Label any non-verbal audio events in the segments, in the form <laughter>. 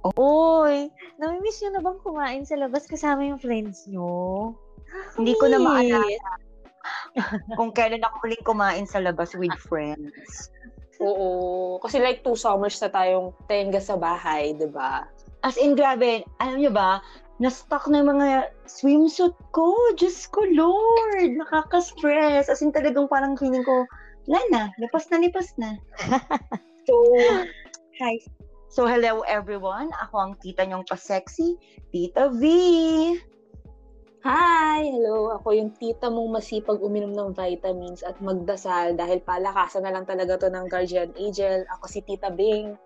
Oy, namimiss nyo na bang kumain sa labas kasama yung friends nyo? Hindi ko na maalala <laughs> kung kailan ako huling kumain sa labas with friends. Oo. Kasi like two summers na tayong tenga sa bahay, di ba? As in, grabe, alam nyo ba, na-stuck na yung mga swimsuit ko. Diyos ko, Lord! Nakaka-stress. As in, talagang parang feeling ko, wala na, lipas na, lipas na. so, <laughs> hi. So, hello everyone. Ako ang tita nyong pa-sexy, Tita V. Hi! Hello! Ako yung tita mong masipag uminom ng vitamins at magdasal dahil palakasan na lang talaga to ng guardian angel. Ako si Tita Bing.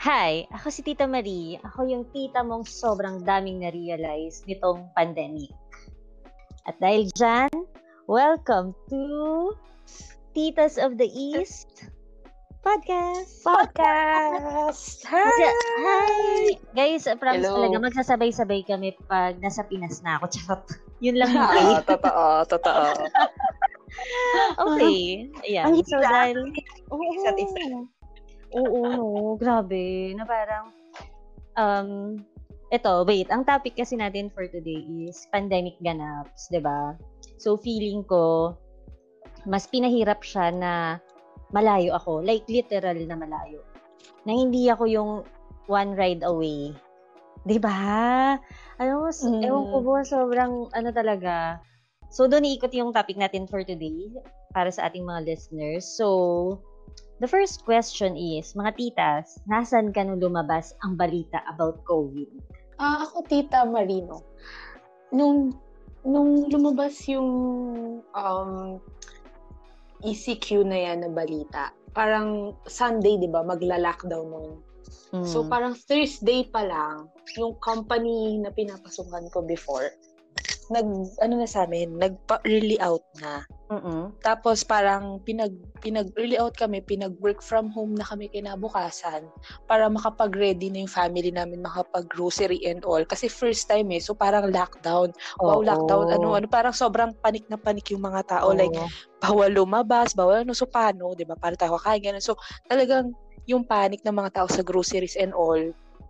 Hi, ako si Tita Marie. Ako yung tita mong sobrang daming na-realize nitong pandemic. At dahil dyan, welcome to Titas of the East Podcast! Podcast! Hi! hi! Guys, promise Hello. talaga, magsasabay-sabay kami pag nasa Pinas na ako. <laughs> Charot. Yun lang yung pay. Ah, totoo, totoo. <laughs> Okay. Ayan. Ang So, dahil... Oo. Isa't isa. Oo, no. Grabe. Na parang... Um, ito, wait. Ang topic kasi natin for today is pandemic ganaps, 'di ba? So, feeling ko, mas pinahirap siya na malayo ako. Like, literal na malayo. Na hindi ako yung one ride away. 'Di ba? Mo, s- Mm. ewan ko po, sobrang ano talaga. So, doon iikot yung topic natin for today para sa ating mga listeners. So, the first question is, mga titas, nasan ka nung lumabas ang balita about COVID? Ah, ako, Tita Marino. Nung, nung lumabas yung um, ECQ na yan na balita, parang Sunday, di ba, magla-lockdown nun. So, Mm. parang Thursday pa lang, yung company na pinapasukan ko before, nag, ano na sa amin, nagpa-early out na. Mm-mm. Tapos parang pinag pinag early out kami, pinag work from home na kami kinabukasan para makapag-ready na yung family namin makapag-grocery and all kasi first time eh. So parang lockdown. Wow, lockdown. Ano ano parang sobrang panik na panik yung mga tao like Oo. bawal lumabas, bawal ano so paano, 'di ba? Para tayo kakain ganun. So talagang yung panic ng mga tao sa groceries and all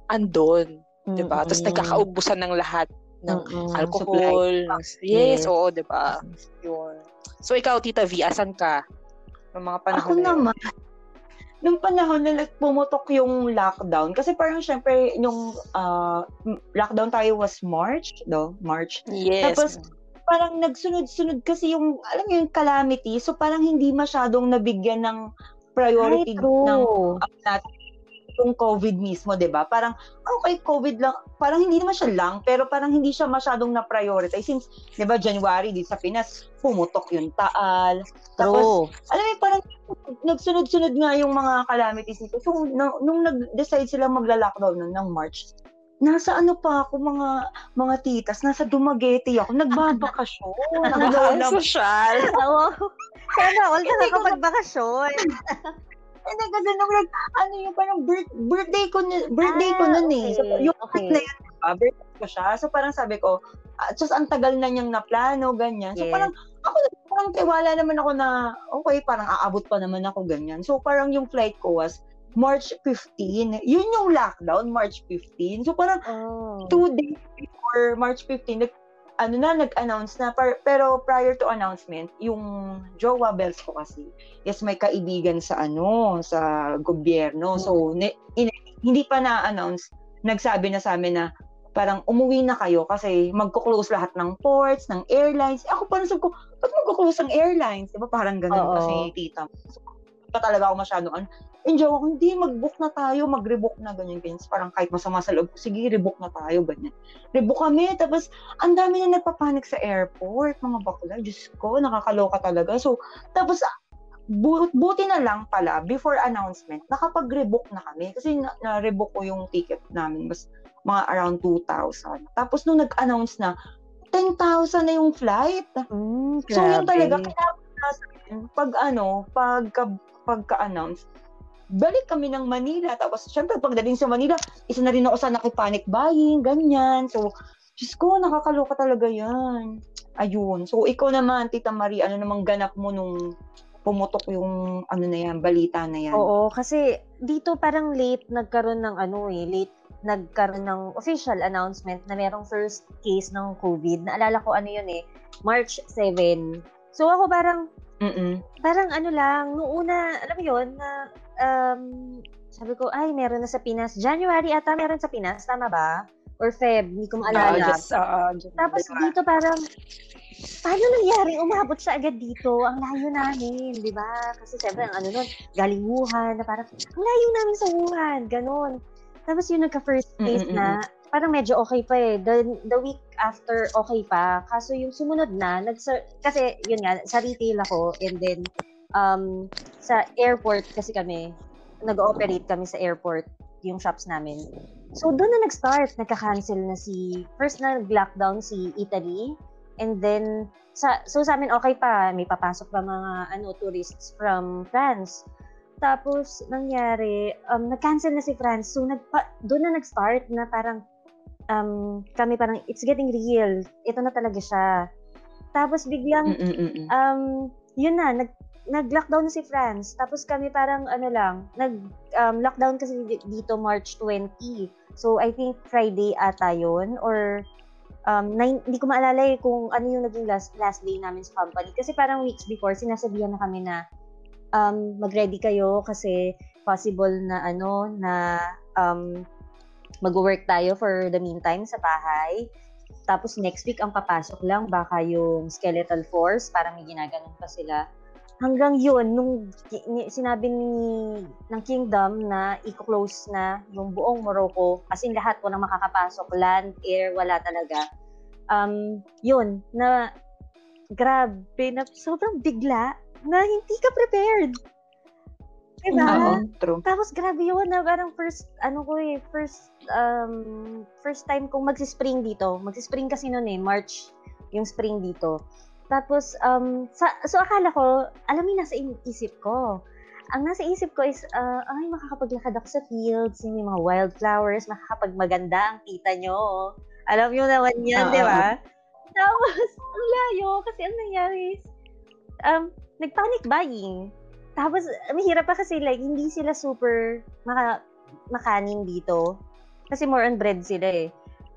andon, 'di ba? Tapos nagkakaubusan ng lahat ng Mm-mm. alcohol. ng- Yes, Yes. oo, 'di ba? Yun. So ikaw Tita V, asan ka? Ng mga panahon Ako na naman, nung panahon na nagpumutok yung lockdown, kasi parang syempre, yung ah, m- lockdown tayo was March, no? March. Yes. Tapos, parang nagsunod-sunod kasi yung, alam mo yung calamity, so parang hindi masyadong nabigyan ng priority Ay, ng ano natin, yung COVID mismo, 'di ba? Parang okay, COVID lang, parang hindi naman siya lang, pero parang hindi siya masyadong na-prioritize since 'di ba January di sa Pinas pumutok yung Taal. Tapos True. alam mo, parang nagsunod-sunod nga yung mga calamities nito. So, nung, nung nag-decide sila magla-lockdown nun ng March, nasa ano pa ako, mga mga titas, nasa Dumaguete ako, nagbabakasyon. Oo. Sana all ka nakapagbakasyon. Hindi kasi nung nag, ano yung parang birth, birthday ko, birthday ko Ah, nun eh. So, okay, yung okay. na yun, diba, birthday ko siya. So, parang sabi ko, ah, just ang tagal na niyang naplano, ganyan. So, Yes. parang, ako, parang tiwala naman ako na, okay, parang aabot pa naman ako, ganyan. So, parang yung flight ko was March 15. Yun yung lockdown, March 15. So, parang Oh. two days before March 15, nag, ano na, nag-announce na. Par, pero prior to announcement, yung Jowa Bells ko kasi, is may kaibigan sa ano, sa gobyerno. So, ne, in- hindi pa na-announce, nagsabi na sa amin na parang umuwi na kayo kasi magko-close lahat ng ports, ng airlines. Ako parang sabi ko, ba't magko-close ang airlines? Diba parang ganun Oo. kasi tita. So, pa talaga ako masyadong ano. Enjoy ako, hindi, mag-book na tayo, mag-rebook na, ganyan, ganyan. Parang kahit masama sa loob, sige, rebook na tayo, ganyan. Rebook kami, tapos ang dami na nagpapanik sa airport, mga bakla, Diyos ko, nakakaloka talaga. So, tapos bu- buti na lang pala, before announcement, nakapag-rebook na kami. Kasi na- na-rebook ko yung ticket namin, mas mga around 2,000. Tapos nung nag-announce na, 10,000 na yung flight. Mm, So, yun talaga, grabe. kinabukasan, pag ano, pagka, pagka-announce, balik kami ng Manila. Tapos, syempre, pagdating sa Manila, isa na rin ako sa nakipanic buying, ganyan. So, Diyos ko, nakakaloka talaga yan. Ayun. So, ikaw naman, Tita Marie, ano namang ganap mo nung pumutok yung ano na yan, balita na yan? Oo, kasi dito parang late nagkaroon ng ano eh, late nagkaroon ng official announcement na merong first case ng COVID. Naalala ko ano yun eh, March 7. So ako parang, Mm-mm. parang ano lang, noong una, alam mo yun, na um, sabi ko, ay, meron na sa Pinas. January ata meron sa Pinas, tama ba? Or Feb, hindi ko maalala. just, ah, just- Tapos dito parang, paano nangyari umabot siya agad dito? Ang layo namin, di ba? Kasi siyempre, ang ano nun, galing Wuhan, na parang, ang layo namin sa Wuhan, ganun. Tapos yung nagka-first case Mm, mm, na, parang medyo okay pa eh. The, the week after, okay pa. Kaso yung sumunod na, nagsa- kasi yun nga, sa retail ako, and then, um, sa airport kasi kami, nag-ooperate kami sa airport, yung shops namin. So, doon na nag-start. Nagka-cancel na si, first na nag-lockdown si Italy. And then, sa, so sa amin okay pa. May papasok pa mga ano, tourists from France. Tapos, nangyari, um, nag-cancel na si France. So, nagpa, doon na nag-start na parang, um, kami parang, it's getting real. Ito na talaga siya. Tapos, biglang, Mm-mm-mm. um, yun na, nag, nag-lockdown na si France. Tapos kami parang ano lang, nag-lockdown kasi di- dito March 20. So I think Friday ata yun or um, nine, hindi ko maalala eh kung ano yung naging last, last day namin sa company. Kasi parang weeks before, sinasabihan na kami na um, mag-ready kayo kasi possible na ano, na um, mag-work tayo for the meantime sa bahay. Tapos next week ang papasok lang baka yung skeletal force para may ginaganon pa sila. Hanggang yun, nung sinabi ni, ng kingdom na i-close na yung buong Morocco, as in lahat, walang makakapasok, land, air, wala talaga. Um, yun, na grabe, na sobrang bigla, na hindi ka prepared. Diba? Oo, true. Tapos grabe yun na parang first, ano ko eh, first, um, first time kong magsispring dito. Magsispring kasi noon eh, March yung spring dito. Tapos, um, sa, so akala ko, alam mo yung nasa isip ko. Ang nasa isip ko is, uh, ay, makakapaglakad ako sa fields, yung may mga wildflowers, makakapagmaganda ang kita nyo. Alam nyo naman yan, Oo. di ba? Tapos, ang layo, kasi ang nangyari is, um, nag-panic buying. Tapos, mahirap pa kasi like, hindi sila super maka, makanin dito. Kasi more on bread sila eh.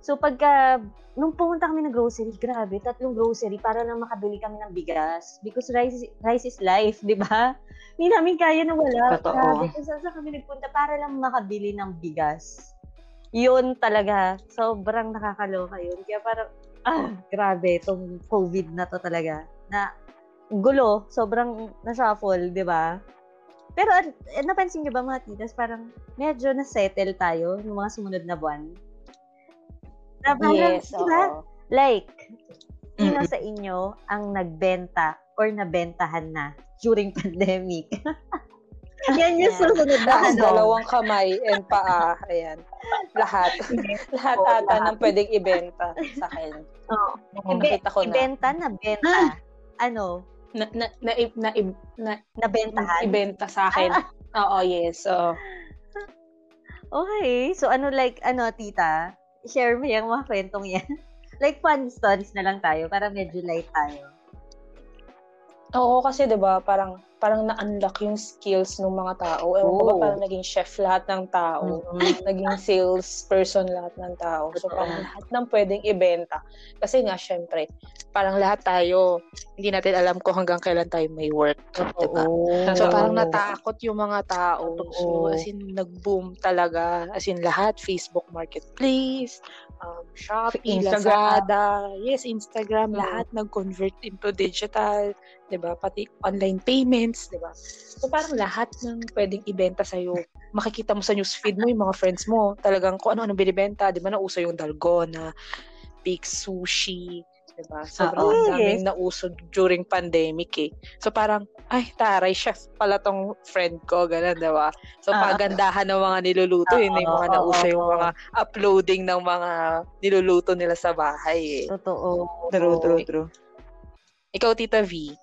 So, pagka, nung pumunta kami ng grocery, grabe, tatlong grocery para lang makabili kami ng bigas. Because rice, is- rice is life, di ba? <laughs> Hindi namin kaya na wala. Totoo. Grabe, kung saan kami nagpunta para lang makabili ng bigas. Yun talaga. Sobrang nakakaloka yun. Kaya parang, ah, grabe, itong COVID na to talaga. Na, gulo, sobrang na-shuffle, di ba? Pero eh, napansin niyo ba mga titas, parang medyo na-settle tayo ng mga sumunod na buwan? Na parang, Yes, di ba? oo. Like, sino Mm-mm. sa inyo ang nagbenta or nabentahan na during <laughs> pandemic? <laughs> Yan yung susunod na ano. dalawang kamay and paa. Ayan. Lahat. <laughs> Lahat Oo, ata lahat. ng pwedeng ibenta sa akin. Oo. Nakita ko na. Ibenta na benta. Ano? Na, na, na, na, na, na, Nabentahan? ibenta sa akin. Oo, yes. Oo. Okay. So, ano like, ano, tita? Share mo yung mga kwentong yan. <laughs> like, fun stories na lang tayo para medyo light tayo. Oo, kasi 'di ba parang parang na-unlock yung skills ng mga tao. Ewan ko ba parang naging chef lahat ng tao. Naging sales person lahat ng tao. So, parang lahat ng pwedeng ibenta. Kasi nga, syempre, parang lahat tayo, hindi natin alam kung hanggang kailan tayo may work. Diba? So, Oo. parang natakot yung mga tao. So, as in, nag-boom talaga. As in, lahat, Facebook Marketplace, um, Shopee, Instagram. Lazada, yes, Instagram, Mm. lahat nag-convert into digital, 'di ba? Pati online payments, 'di ba? So, parang lahat ng pwedeng ibenta sa'yo. Makikita mo sa newsfeed mo, yung mga friends mo, talagang kung ano-ano binibenta. 'Di ba, nauso yung dalgona, big sushi, 'di ba? Sobrang ang daming nauso during pandemic eh. So parang, ay, taray, chef pala tong friend ko, gano'n, 'di ba? So Ah. pagandahan ng mga niluluto, yun na yung mga Oo, nauso yung mga uploading ng mga niluluto nila sa bahay eh. Totoo. True, true, true. Ikaw, Tita V.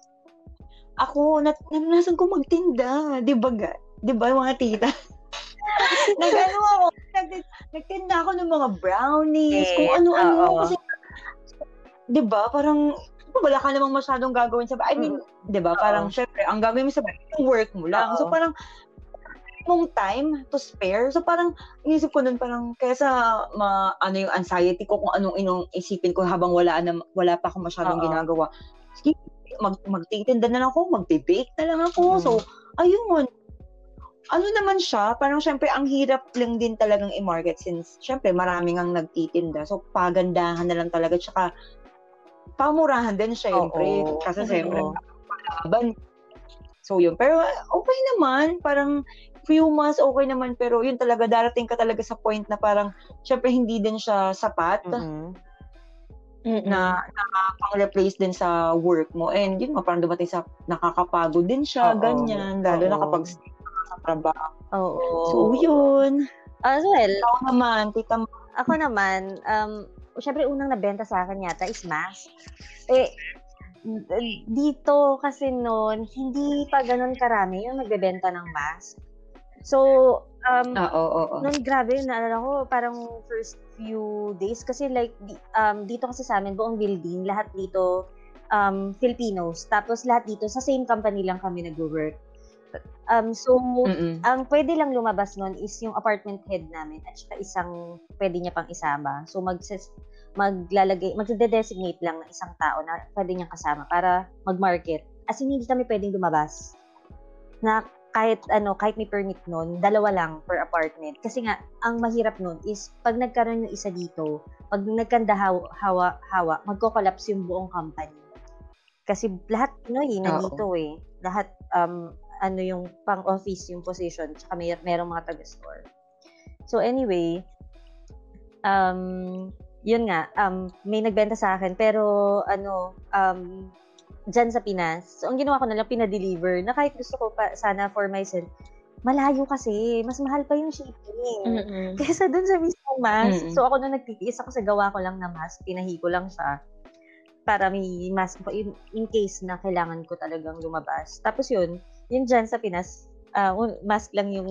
Ako, nat naranasan ko magtinda. Di ba, ga? Di ba, mga tita? <laughs> Nag-ano ako, nag- nagtinda ako ng mga brownies, Yes, kung ano-ano. oo. Kasi, di ba, parang, wala ka namang masyadong gagawin sa bahay. I mean, di ba, parang, syempre, ang gagawin mo sa bahay, yung work mo lang. Oo. So, parang, mong time to spare. So parang inisip ko nun parang kaysa ma, ano yung anxiety ko kung anong inong isipin ko habang wala na wala pa akong masyadong Oo. ginagawa. Sige, mag magtitinda na lang ako, magbe-bake na lang ako. Mm. So ayun. Ano naman siya, parang syempre ang hirap lang din talagang i-market since syempre maraming ang nagtitinda. So pagandahan na lang talaga tsaka pamurahan din syempre. Oo. Kasi Oo. syempre laban. So yun. Pero okay naman, parang few months okay naman pero yun talaga darating ka talaga sa point na parang syempre hindi din siya sapat Mm-mm. Mm-mm. na nakapang-replace din sa work mo. And yun nga, parang dumating sa nakakapagod din siya, Oo. ganyan. Lalo na Oo. kapag sa trabaho. Oo. So yun. As well, Ikaw naman, tita mo. ako naman, um, syempre unang nabenta sa akin yata is mask. Eh, dito kasi noon, hindi pa ganun karami yung nagbebenta ng mask. So, um, Ah, oo, oo. Noon, grabe, naalala ko, parang first few days, kasi like, um, dito kasi sa amin, buong building, lahat dito, um, Filipinos. Tapos lahat dito, sa same company lang kami nag-work. Um, so, Mm-mm. ang pwede lang lumabas nun is yung apartment head namin at saka isang pwede niya pang isama. So, mag maglalagay, magde-designate lang ng isang tao na pwede niyang kasama para mag-market. As in, hindi kami pwedeng lumabas. Na kahit ano, kahit may permit nun, dalawa lang per apartment. Kasi nga, ang mahirap nun is pag nagkaroon yung isa dito, pag nagkanda hawa, hawa, hawa magko-collapse yung buong company. Kasi lahat Pinoy, nandito eh. Lahat, um, ano yung pang-office yung position, tsaka may, merong mga taga-store. So anyway, um, yun nga, um, may nagbenta sa akin, pero ano, um, dyan sa Pinas, so ang ginawa ko na lang, pinadeliver, na kahit gusto ko pa sana for myself, malayo kasi, mas mahal pa yung shipping. Mm-mm. Kesa dun sa mismong mask. Mm-mm. So ako na nagtitiis ako sa gawa ko lang na mask, pinahi ko lang siya para may mask po in, in case na kailangan ko talagang lumabas. Tapos yun, yun dyan sa Pinas, ah, un- mask lang yung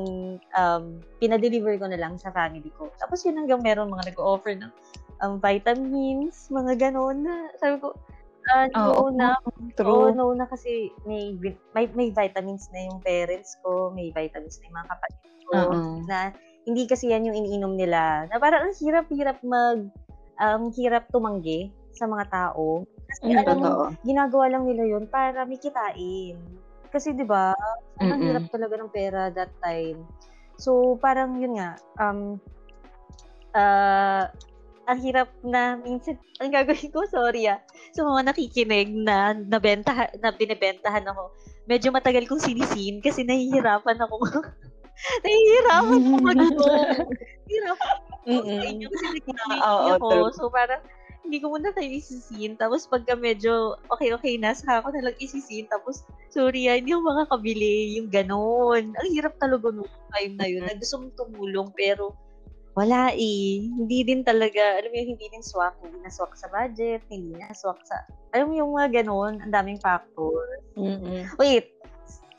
um, pinadeliver ko na lang sa family ko. Tapos yun hanggang meron mga nag-offer ng um, vitamins, mga ganon na sabi ko, ah, no Oo, na, True. Oo, no na kasi may, may, may vitamins na yung parents ko, may vitamins na yung mga kapatid ko, Oo. na hindi kasi yan yung iniinom nila. Na parang ang hirap-hirap mag, um, hirap tumanggi sa mga tao. Kasi Mm, alam Totoo. ginagawa lang nila yun para may kitain. Kasi 'di ba, ang hirap talaga ng pera that time. So parang yun nga, um ah ang hirap na minsan ang gagawin ko, sorry ah, sa mga nakikinig na nabenta na binebentahan ako. Medyo matagal kong sinisin kasi nahihirapan ako. <laughs> nahihirapan ako <laughs> ako sa Mm-mm. kasi nagkikiki Oo, ako. So parang hindi ko muna kayo isisin. Tapos pagka medyo okay-okay na, saka ako na lang isisin. Tapos, sorry ah, hindi ako makakabili. Yung ganon. Ang hirap talaga nung time na yun. na gusto mong tumulong, pero wala eh. Hindi din talaga, alam mo yung hindi din swak. Hindi na swak sa budget, hindi na swak sa, alam mo yung mga ganon, ang daming factor. Mm-mm. Wait,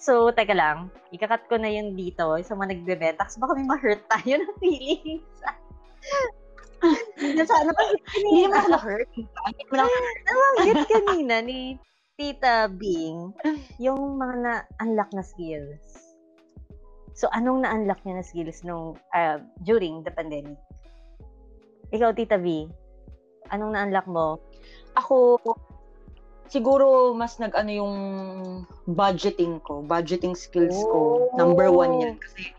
so, teka lang. Ikakat ko na yun dito sa mga nagbebenta kasi baka may ma-hurt tayo ng feelings. <laughs> Sana pa Hindi naman ako na-hurt. Hindi naman ako nabanggit kanina ni Tita Bing yung mga na-unlock na skills. So, anong na-unlock niya na skills nung uh, during the pandemic? Ikaw, Tita B, anong na-unlock mo? ako siguro mas nag-ano yung budgeting ko, budgeting skills ko. Oh. Number one yan. Kasi,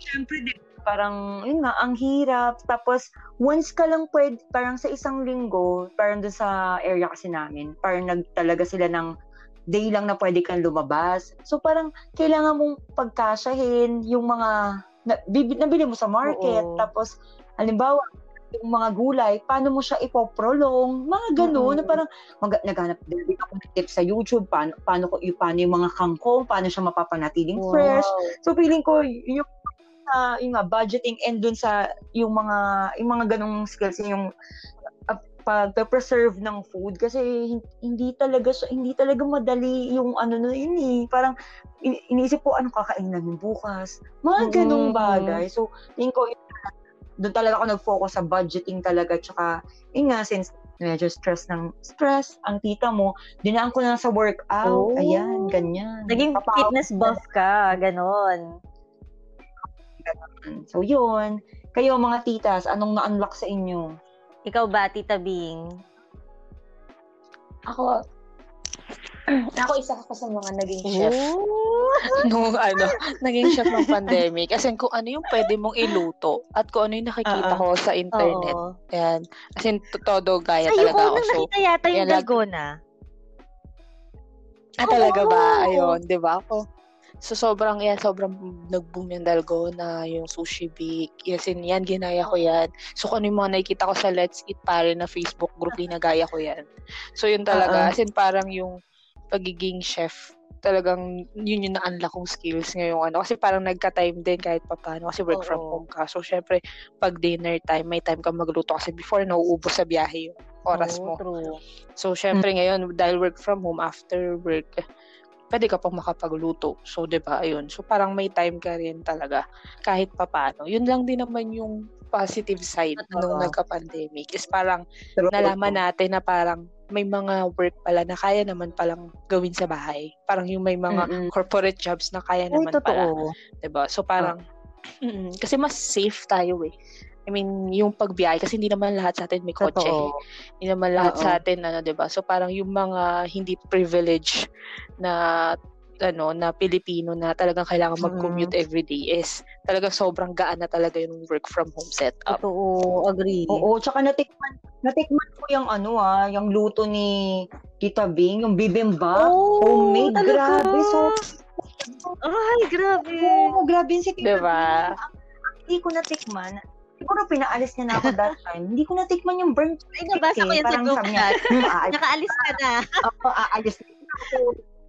syempre, parang, yun nga, ang hirap. Tapos, once ka lang pwede, parang sa isang linggo, parang doon sa area kasi namin, parang nag talaga sila ng day lang na pwede kang lumabas. So, parang, kailangan mong pagkasyahin yung mga, na, bibi, nabili mo sa market. Oo. Tapos, halimbawa, yung mga gulay, paano mo siya ipoprolong, mga ganun, Mm-mm. na parang mag, naghanap din ako ng tips sa YouTube, paano, paano, ko, paano yung mga kangkong, paano siya mapapanatiling fresh. So feeling ko, yung, uh, yung nga, budgeting and dun sa, yung mga, yung mga ganong skills, yung uh, pag-preserve ng food kasi hin- hindi talaga hindi talaga madali yung ano na yun eh. Parang in- iniisip ko ano kakain namin bukas. Mga ganong Mm. bagay. So, tingin ko doon talaga ako nag-focus sa budgeting talaga tsaka yun nga since medyo stress ng stress ang tita mo dinaan ko na sa workout Oh. ayan ganyan Naging Papa- fitness buff ka, ganon. Ganun. So, yun. Kayo, mga titas, anong na-unlock sa inyo? Ikaw ba, Tita Bing? Ako, <clears throat> ako isa ako sa mga naging chef <laughs> nung ano, naging chef ng pandemic. Kasi kung ano yung pwede mong iluto at kung ano yung nakikita Oo. ko sa internet. Oo. Ayan. As in, to- todo gaya Sa'yo talaga ko ako. nang So, nakita yata yung yan, dalgona. ah, talaga ba? Ayun, di ba? Ako, so, sobrang, yan, sobrang nag-boom yung dalgona, yung sushi bake. Yes, in, yan, ginaya ko yan. So, kung ano yung mga nakikita ko sa Let's Eat Pare na Facebook group, ginagaya ko yan. So, yun talaga. Oo. As in, parang yung pagiging chef, talagang yun yung na-unlock kong skills ngayong ano. Kasi parang nagka-time din kahit papano kasi work from Oo. home ka. So, syempre, pag dinner time, may time ka magluto kasi before nauubos sa biyahe yung oras Oo, mo. True. So, syempre ngayon, dahil work from home, after work, pwede ka pang makapagluto. So, di ba, ayun. So, parang may time ka rin talaga kahit papano. Yun lang din naman yung positive side Totoo. nung nagka-pandemic is parang True. nalaman natin na parang may mga work pala na kaya naman palang gawin sa bahay. Parang yung may mga Mm-mm. corporate jobs na kaya Uy, naman pala. totoo. 'di ba? So parang Mm, kasi mas safe tayo eh. I mean, yung pagbiyahe kasi hindi naman lahat sa atin may kotse. Totoo. Hindi naman lahat Oo. sa atin ano, 'di ba? So parang yung mga hindi privilege na ano na Pilipino na talagang kailangan mag-commute every day is talagang sobrang gaan na talaga yung work from home setup. Totoo. Agree. Oo, tsaka natikman, natikman ko yung ano ah, yung luto ni Tita Bing, yung bibimbap. Oh, homemade, talaga? grabe. So, Ay, grabe. oo, grabe si Tita 'Di ba? Bing. Hindi ko natikman. Siguro pinaalis niya na ako that <laughs> time. Hindi ko natikman yung burnt Ay, nabasa ko chicken. yan sa Parang group sabi niya, chat. "Hmm, aalis Nakaalis ka na. ako, aalis na ako.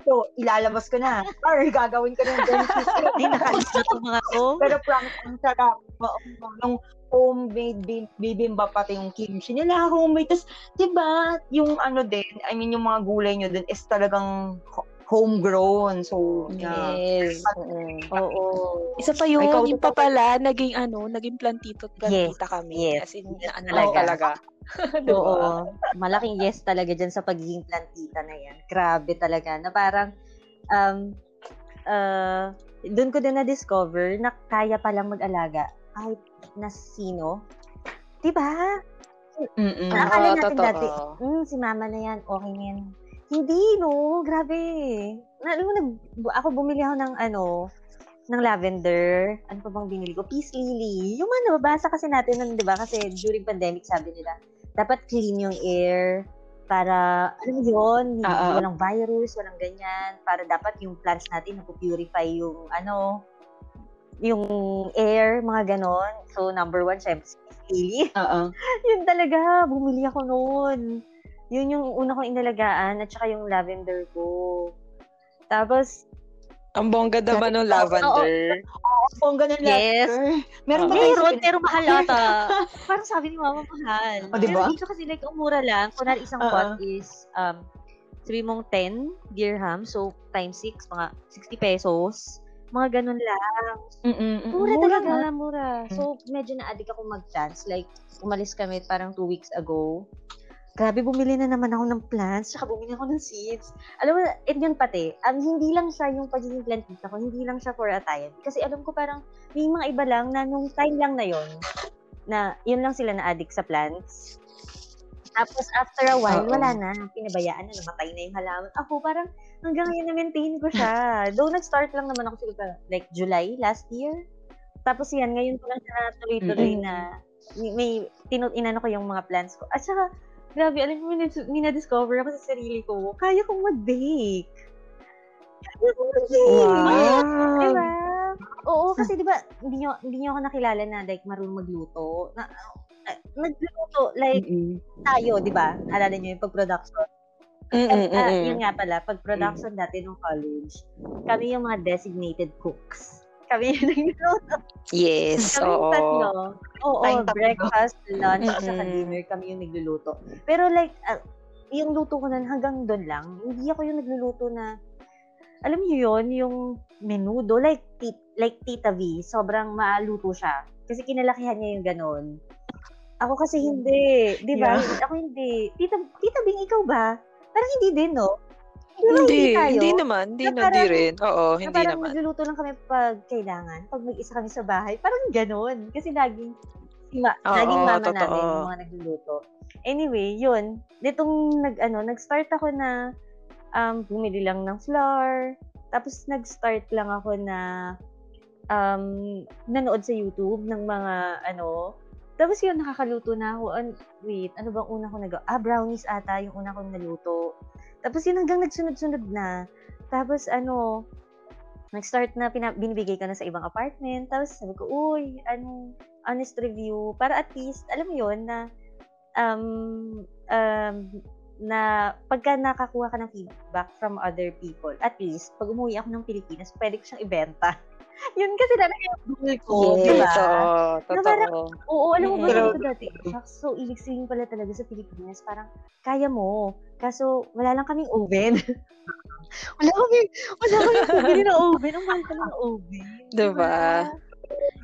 So, ilalabas ko na. Or gagawin ko na yung burnt. <laughs> Ay, nakaalis na itong mga to. Pero promise, ang sarap. Oo, Yung homemade bi- bibimbap pati yung kimchi nila, homemade. Tapos, di ba, yung ano din, I mean, yung mga gulay nyo din is talagang homegrown. So, yeah. Yes. oo. Oo. Isa pa yun, Ikaw, yung pa pala, naging ano, naging plantito at plantita kami. yes. As in, ano Talaga. talaga. <laughs> Diba? Oo. Malaking yes talaga dyan sa pagiging plantita na yan. Grabe talaga. Na parang, um, uh, doon ko din na-discover na kaya palang mag-alaga kahit na sino. Diba? Mm-mm. Akala Oo, natin totoo. dati, hmm, si mama na yan, okay na yan. Hindi, no? Grabe. Na, alam mo, nag, ako bumili ako ng ano, ng lavender. Ano pa bang binili ko? Peace lily. Yung ano, basa kasi natin nun, di ba? Kasi during pandemic, sabi nila, dapat clean yung air para, alam mo yun, hindi, Ah, ah. walang virus, walang ganyan. Para dapat yung plants natin, napupurify yung, ano, yung air, mga ganon. So, number one, syempre, Peace lily. Oo. <laughs> Yun talaga, bumili ako noon. Yun yung una kong inalagaan at saka yung lavender ko. Tapos, Ang bongga naman ng lavender. Oo, bongga ng Yes. letter. Meron ba kayo meron, pero mahal ata. <laughs> Parang sabi ni mama, mahal. O, diba? Pero dito kasi like, ang mura lang. Kunwari isang Oo. pot is, um, sabi mong 10 dirham, so times 6, mga 60 pesos. Mga ganun lang. Mm-mm, mm-mm. Mura, Mura talaga, nga. mura. So, medyo na-addict ako mag-plants. Like, umalis kami parang two weeks ago. Grabe, bumili na naman ako ng plants, tsaka bumili ako ng seeds. Alam mo, and yun pati, um, hindi lang siya yung pagiging plantita ko, hindi lang siya for a time. Kasi alam ko parang, may mga iba lang na nung time lang na yon na yun lang sila na-addict sa plants. Tapos after a while, Oo. wala na. Pinabayaan na, namatay na yung halaman. Ako parang, hanggang ngayon na-maintain ko siya. Though nag-start lang naman ako siguro like July last year. Tapos yan, ngayon ko lang siya tuloy-tuloy Mm-mm. na may, may tinu- inano ko yung mga plans ko. At saka, grabe, alam mo, may, may na-discover ako sa sarili ko. Kaya kong mag-bake. Kaya kong mag-bake. Wow. Diba? Oo, kasi di ba, hindi nyo, hindi nyo ako nakilala na like marunong magluto. Na, uh, nagluto, like Mm-mm. tayo, di ba? Alala nyo yung pag-production. Mm-mm, mm-mm. yun nga pala, pag production dati nung college, kami yung mga designated cooks. <laughs> Kami yung nagluluto. Yes, Kami oo. tatlo. Oo, tatlo. breakfast, lunch, at saka dinner, kami yung nagluluto. Pero like, ah, yung luto ko nun hanggang doon lang. Hindi ako yung nagluluto na, alam niyo yun, yung menudo, like, tit, like Tita V, sobrang maaluto siya. Kasi kinalakihan niya yung ganon. Ako kasi hindi. Di ba? Yeah. Ako hindi. Tita, Tita Bing, ikaw ba? Parang hindi din, no? Hindi, tayo. hindi naman. Hindi Na na, di parang- rin. Oo, na hindi parang naman. nagluluto lang kami pag kailangan. Pag mag-isa kami sa bahay. Parang ganun. Kasi laging, si ma- Oo, laging mama totoo. namin yung mga nagluluto. Anyway, yun. Nitong nag, ano, nag-start ako na um, bumili lang ng flour. Tapos nag-start lang ako na um, nanood sa YouTube ng mga ano. Tapos yun, nakakaluto na ako. An- wait, ano bang una ko nag Ah, brownies ata yung una kong naluto. Tapos yun hanggang nagsunod-sunod na. Tapos ano, nag-start na pina- binibigay ka na sa ibang apartment. Tapos sabi ko, uy, ano, honest review. Para at least, alam mo yun, na um, um, na pagka nakakuha ka ng feedback from other people, at least, pag umuwi ako ng Pilipinas, pwede ko siyang ibenta. Yun kasi talaga yung goal ko, di ba? Oo, Na parang- totoo. Oo, alam mo ba, sabi ko dati, so ibig sabihin pala talaga sa Pilipinas, parang kaya mo. Kaso, wala lang kaming oven. <laughs> wala kami, wala kami bumili ng oven. Ang mahal pala ng oven. Diba?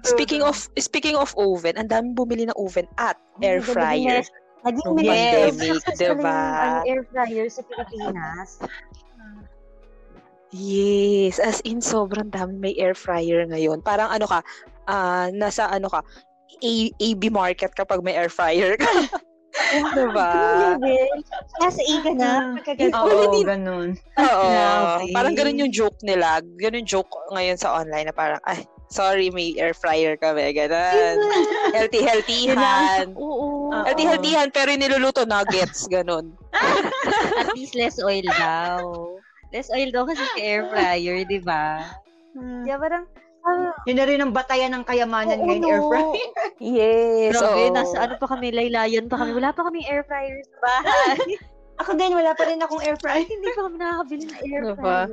Speaking of speaking of oven, ang daming bumili ng oven at air fryer. Naging mes- pandemic, <laughs> diba? pala yung, ano, air fryer sa Pilipinas. Yes, as in sobrang dami may air fryer ngayon. Parang ano ka, ah nasa ano ka, A- AB market kapag may air fryer ka. <laughs> diba? Anong level? Class A ka na. Pagkaganto. Oo, ganun. Oo. Parang ganun yung joke nila. Ganun joke ngayon sa online na parang, ay, sorry, may air fryer kami. Ganun. Healthy-healthyhan. Oo. Oo. Healthy-healthyhan, pero yung niluluto nuggets. Ganun. <laughs> At least less oil daw. Less oil daw kasi sa air fryer, di ba? Kaya parang, ah, Yun na rin ang batayan ng kayamanan oo, ngayon, no. air fryer. Yes. Grabe, oo. nasa ano pa kami, laylayan pa kami. Wala pa kami air fryer sa bahay. <laughs> Ako din, wala pa rin akong air fryer. Hindi pa kami nakakabili ng air Diba? fryer.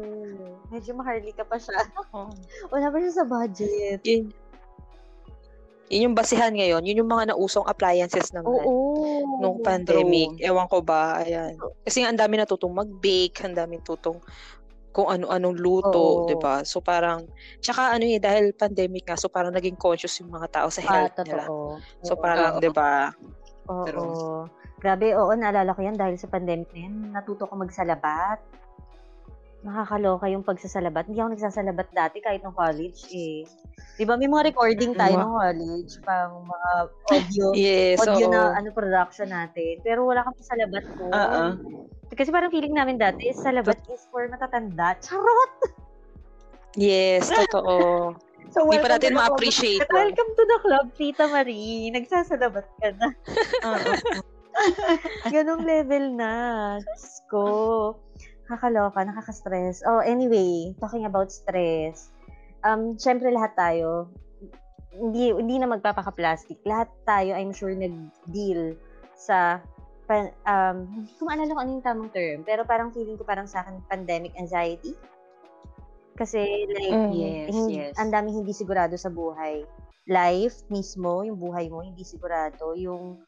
Medyo maharlika pa siya. Wala pa siya sa budget. Yun, yun yung basihan ngayon. Yun yung mga nausong appliances naman. Oo. nung pandemic. Ewan ko ba, ayan. Kasi ang dami natutong mag-bake, ang dami tutong kung ano-anong luto, Oo. 'di ba? So parang tsaka ano eh dahil pandemic nga, so parang naging conscious yung mga tao sa Ah, health nila. totoo. So parang, Oo. 'di ba? Oo. True. Grabe, oo, naalala ko yan dahil sa pandemic na yan, natuto ko magsalabat. Nakakaloka yung pagsasalabat. Hindi ako nagsasalabat dati kahit nung college eh. Di ba may mga recording tayo nung college, pang mga audio, <laughs> Yes, audio oo. na ano production natin. Pero wala kami salabat ko. Oo. Kasi parang feeling namin dati, salabat is for matatanda. Charot! Yes, <laughs> totoo. So, Hindi pa natin ma-appreciate. yun. Welcome to the club, Tita Marie. Nagsasalabat ka na. Oo. <laughs> Ganong level na. Diyos ko. Nakakaloka, nakaka-stress. Oh, anyway, talking about stress. Um, syempre lahat tayo, hindi, hindi na magpapaka-plastic. Lahat tayo, I'm sure, nag-deal sa um, hindi ko maalala kung ano yung tamang term, pero parang feeling ko parang sa akin, pandemic anxiety. Kasi like, Mm. Yes, hindi, yes. ang daming hindi sigurado sa buhay. Life mismo, yung buhay mo, hindi sigurado. Yung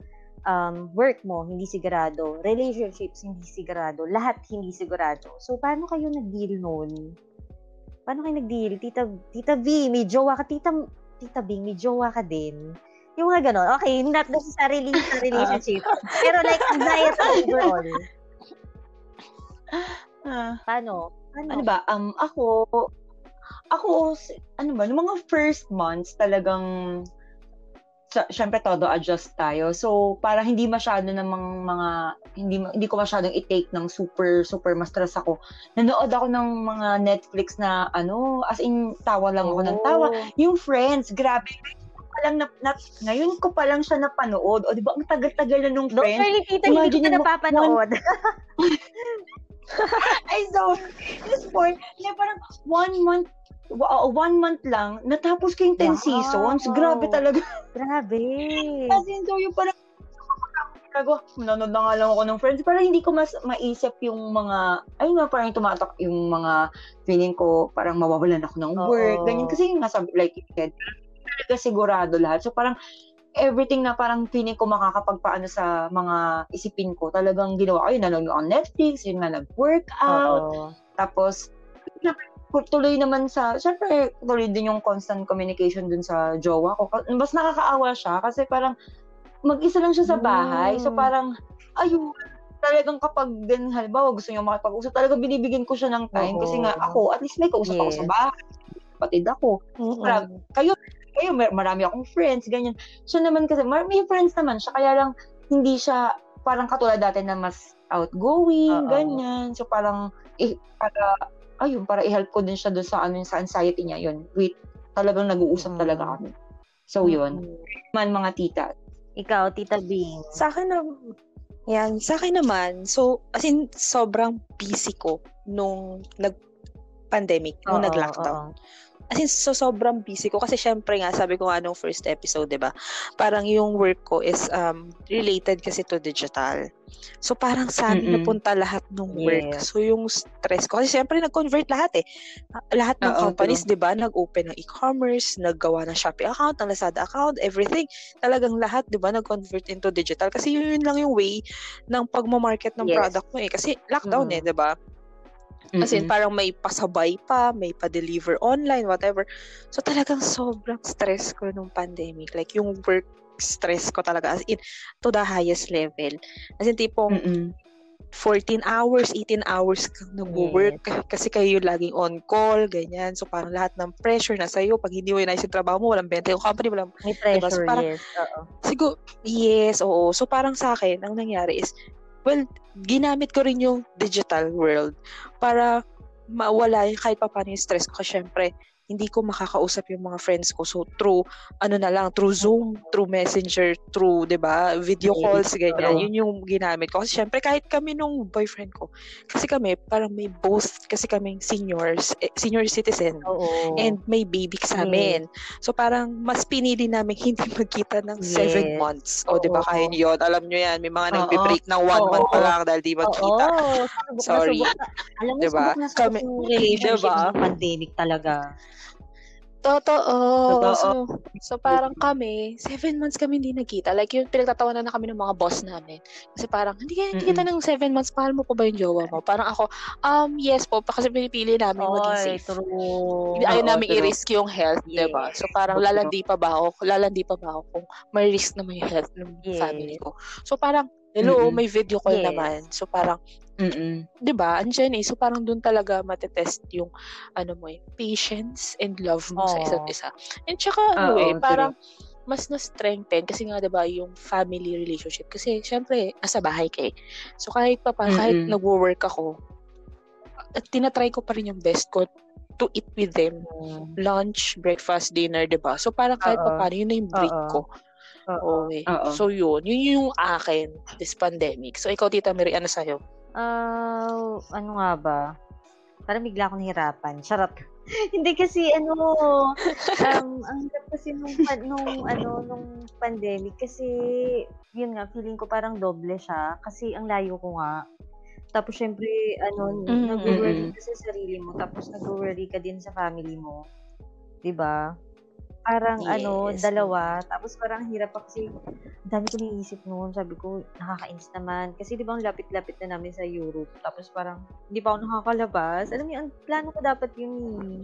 um, work mo, hindi sigurado. Relationships, hindi sigurado. Lahat hindi sigurado. So, paano kayo nag-deal nun? Paano kayo nag-deal? Tita, Tita V, may jowa ka. Tita, Tita Bing, may jowa ka din. Yung mga ganon. Okay, not necessarily sa <laughs> relationship. pero like, anxiety overall. Ah. Paano? Paano? ano ba, um, ako, ako, ano ba, nung mga first months, talagang, sa, syempre todo adjust tayo. So, parang hindi masyado namang mga, hindi, hindi ko masyadong i-take ng super, super ma-stress ako. Nanood ako ng mga Netflix na, ano, as in, tawa lang ako ng tawa. Oh. Yung Friends, grabe. Lang na, na- ngayon ko pa lang siya napanood. O, di ba, ang tagal-tagal na nung Don't Friends. worry, tita, hindi ko na napapanood. <laughs> Ay, so, this point, na parang one month, one month lang, natapos ko yung 10 Wow. seasons. Grabe talaga. Grabe. As in, so yung parang, Gago, nanonood na nga lang ako ng friends. Parang hindi ko mas maisip yung mga, ayun nga, parang tumatak yung mga feeling ko, parang mawawalan ako ng work, Oo. ganyan. Kasi yung nasa, like you said, talaga sigurado lahat. So parang, everything na parang feeling ko makakapagpaano sa mga isipin ko, talagang ginawa ko yun, nanonood ako Netflix, yun nga, nag-workout, Oo. tapos, tuloy naman sa, syempre, tuloy din yung constant communication dun sa jowa ko. Mas nakakaawa siya kasi parang mag-isa lang siya sa bahay. So Mm. parang, ayun, talagang kapag din, halimbawa, gusto niya makipag-usap, talagang binibigyan ko siya ng time. Oo. Kasi nga, ako, at least may kausap ako sa Yes. bahay. Kapatid ako. Parang, kayo, kayo, mar- marami akong friends, ganyan. Siya naman kasi, mar- may friends naman siya, kaya lang, hindi siya, parang katulad dati na mas outgoing, Oo. ganyan. So, parang, eh, para, ayun, para i-help ko din siya doon sa, ano, sa anxiety niya, yun. Wait, talagang nag-uusap Mm. talaga kami. So, yun. Mm. Man, mga tita. Ikaw, Tita Bing. Sa akin na, yan, sa akin naman, so, as in, sobrang busy ko nung nag-pandemic, nung Oo, nag-lockdown. oo. As in, so sobrang busy ko. Kasi syempre nga, sabi ko nga nung first episode, di ba? Parang yung work ko is um, related kasi to digital. So parang sa amin Mm-mm. napunta lahat ng work. Yes. So yung stress ko, kasi syempre nag-convert lahat eh. Ah, Lahat ng Oo, companies, di ba? Nag-open ng e-commerce, naggawa ng Shopee account, ng Lazada account, everything. Talagang lahat, di ba? Nag-convert into digital. Kasi yun, yun lang yung way ng pagmamarket ng Yes. product mo eh. Kasi lockdown Mm. eh, di ba? As in, Mm-mm. parang may pasabay pa, may pa-deliver online, whatever. So, talagang sobrang stress ko nung pandemic. Like, yung work stress ko talaga, as in, to the highest level. As in, tipong Mm-mm. 14 hours, 18 hours kang nag-work kasi kayo laging on call, ganyan. So, parang lahat ng pressure na sa'yo. Pag hindi mo inayos yung trabaho mo, walang benta yung company, walang May Diba? pressure, So, parang- yes. Oo. Siguro, yes, oo. So parang sa akin, ang nangyari is, well, ginamit ko rin yung digital world para mawala yung kahit pa paano yung stress ko. Kasi syempre, hindi ko makakausap yung mga friends ko. So, through, ano na lang, through Zoom, through Messenger, through, di ba, video calls, ganyan. Yun yung ginamit ko. Kasi syempre, kahit kami nung boyfriend ko, kasi kami, parang may both, kasi kaming seniors, eh, senior citizen. Oo. And may baby sa amin. So parang mas pinili namin <laughs> hindi magkita ng seven Yes. months. O di ba kaya niyo, alam niyo yan, may mga nagbe-break ng one Oo. month pa lang dahil di magkita. Oo, Sorry. na. Alam mo, Diba? subok na subok Kami- <laughs> yung relationship Diba? pandemic talaga. Totoo. Totoo. So, so parang kami, seven months kami hindi nagkita. Like yung pinagtatawanan na kami ng mga boss namin. Kasi parang, hindi ka hindi kita ng seven months, mahal mo pa ba yung jowa mo? Parang ako, um, yes po, kasi pinipili namin maging Oy, safe. true. Ayaw namin true. i-risk yung health, Yes. 'di ba? So parang lalandi pa ba ako? Lalandi pa ba ako kung may risk naman yung health ng Yes. family ko. So parang hello, Mm-mm. may video call Yes. naman. So parang Mm-mm. 'di ba? Andiyan eh. So parang doon talaga matetest yung ano mo eh, patience and love mo sa Oo. isa't isa. And tsaka ano Oo, eh, true. parang mas na-strengthen kasi nga 'di ba yung family relationship kasi syempre nasa bahay ka eh. So kahit pa pa kahit nagwo-work ako at tinatry ko pa rin yung best ko to eat with them Mm. lunch, breakfast, dinner, 'di ba? So parang kahit Oo. pa paano yun na yung break Oo. ko. Oo. Eh. Oo. So yun, yun yung akin this pandemic. So ikaw Tita Mary, ano sa'yo? Ah, ano nga ba? Parang bigla akong nahirapan. Charot. <laughs> Hindi kasi ano, um, ang hirap kasi nung, nung, ano, nung pandemic kasi, yun nga, feeling ko parang doble siya kasi ang layo ko nga. Tapos syempre, ano, Mm, nag-worry mm, ka sa sarili mo, tapos nag-worry ka din sa family mo. 'Di ba? Parang ano, Yes. dalawa, tapos parang hirap pa kasi ang dami ko iniisip noon. Sabi ko, nakakainis naman. Kasi di ba ang lapit-lapit na namin sa Europe. Tapos parang, hindi pa ako nakakalabas. Alam yun, ang plano ko dapat yun eh,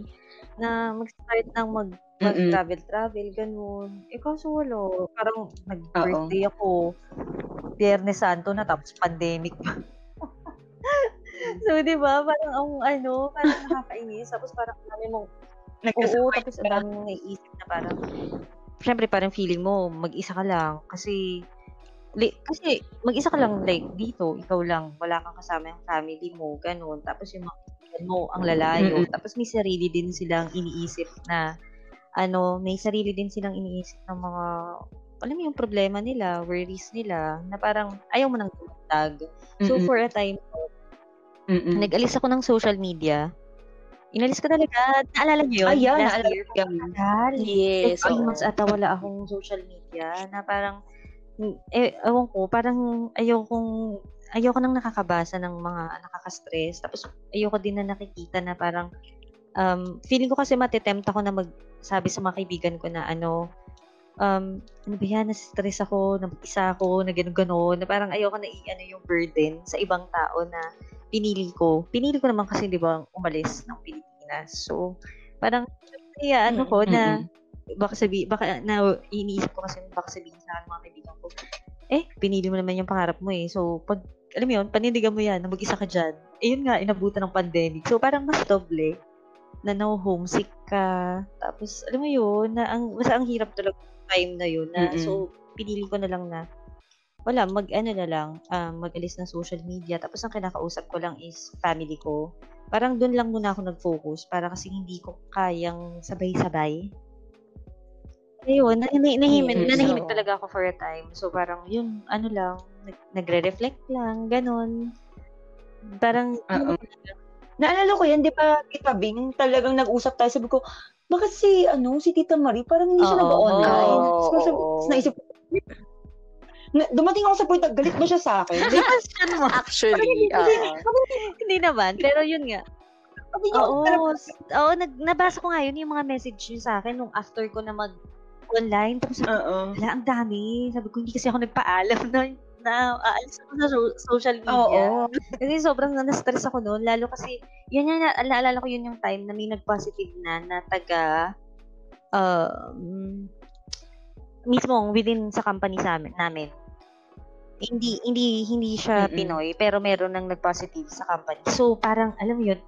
na mag-start ng mag, Mm-mm. mag-travel-travel, ganun. Eh, kaso wala. Parang nag-birthday ako, Biyernes Santo na, tapos pandemic pa. <laughs> so, di ba, parang ang ano, parang nakakainis. Tapos parang ang dami mong Oo, tapos ang dami mong naiisip na parang, syempre parang feeling mo, mag-isa ka lang. Kasi, li, kasi mag-isa ka lang, like, dito, ikaw lang, wala kang kasama yung family mo, ganun. Tapos yung mga kaibigan mo, ang lalayo. Mm-mm. Tapos may sarili din silang iniisip na, ano, may sarili din silang iniisip ng mga, alam mo yung problema nila, worries nila, na parang ayaw mo nang tumagtag. So, Mm-mm. for a time, Mm-mm. nag-alis ako ng social media. Inalis ko talaga. Naalala niyo yun? Ay, yan, Last naalala year. ko. Tagal. Yes. Oo. months ata wala akong social media na parang, eh, ewan ko, parang ayokong, ayoko nang nakakabasa ng mga nakaka-stress. Tapos ayoko din na nakikita na parang, um, feeling ko kasi matitempt ako na magsabi sa mga kaibigan ko na ano, um, ano ba yan, na-stress ako, na isa ako, na gano'n-gano'n, na parang ayoko na i-ano yung burden sa ibang tao na pinili ko. Pinili ko naman kasi, di ba, umalis ng Pilipinas. So, parang, kaya ano ko na, baka sabi, baka na iniisip ko kasi baka sabihin sa akin mga kaibigan ko, eh, pinili mo naman yung pangarap mo eh. So, pag alam mo yun, panindigan mo yan na mag-isa ka dyan. Eh yun nga, inabutan ng pandemic. So parang mas doble na no homesick ka. Tapos, alam mo yun, na ang, mas ang hirap talaga time na yun. Na, Mm-mm. so, pinili ko na lang na, wala, mag-ano na lang, um, mag-alis ng social media. Tapos, ang kinakausap ko lang is family ko. Parang doon lang muna ako nag-focus para kasi hindi ko kayang sabay-sabay. Ayun, nahimik, nahimik, Yes, nanahimik oo. talaga ako for a time. So, parang, yun, ano lang, nag- nagre-reflect lang, ganun. Parang, Oo. Naalala ko yan, di ba, Tita Bing, talagang nag-usap tayo, sabi ko, bakit si, ano, si Tita Marie, parang hindi siya Oo, nag-online. oo, so, sabi, tapos naisip ko, na, dumating ako sa point na galit ba siya sa akin? <laughs> Actually, ah, Hindi naman, pero yun nga. Oo, oo nag, nabasa ko nga yun, yung mga message niyo sa akin nung after ko na mag-online. Tapos sabi ang dami. Sabi ko, hindi kasi ako nagpaalam <laughs> na, na aalis ako sa so- social media. Oo. Kasi sobrang na-stress ako noon. Lalo kasi, yun yan, na- naalala ko yun yung time na may nag-positive na na taga, um, mismo within sa company sa amin, namin. Hindi hindi hindi siya Mm-mm. Pinoy pero meron nang nag-positive sa company. So parang alam mo yun,